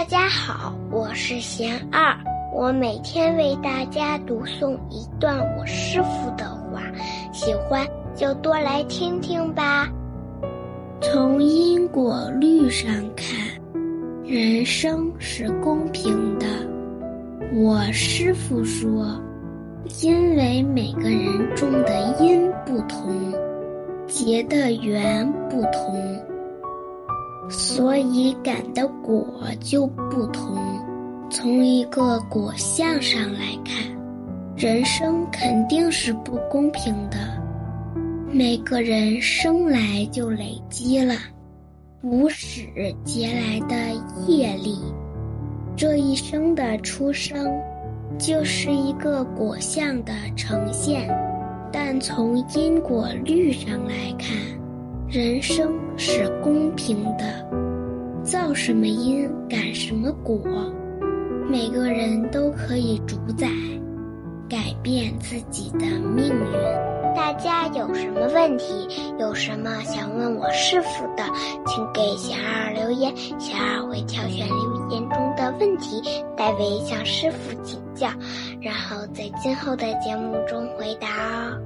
大家好，我是贤二，我每天为大家读诵一段我师父的话，喜欢就多来听听吧。从因果律上看，人生是公平的。我师父说，因为每个人种的因不同，结的缘不同。所以感的果就不同。从一个果相上来看，人生肯定是不公平的。每个人生来就累积了无始劫来的业力，这一生的出生就是一个果相的呈现。但从因果律上来看，人生是公平的，造什么因，感什么果，每个人都可以主宰，改变自己的命运。大家有什么问题，有什么想问我师傅的，请给小二留言，小二会挑选留言中的问题，代为向师傅请教，然后在今后的节目中回答哦。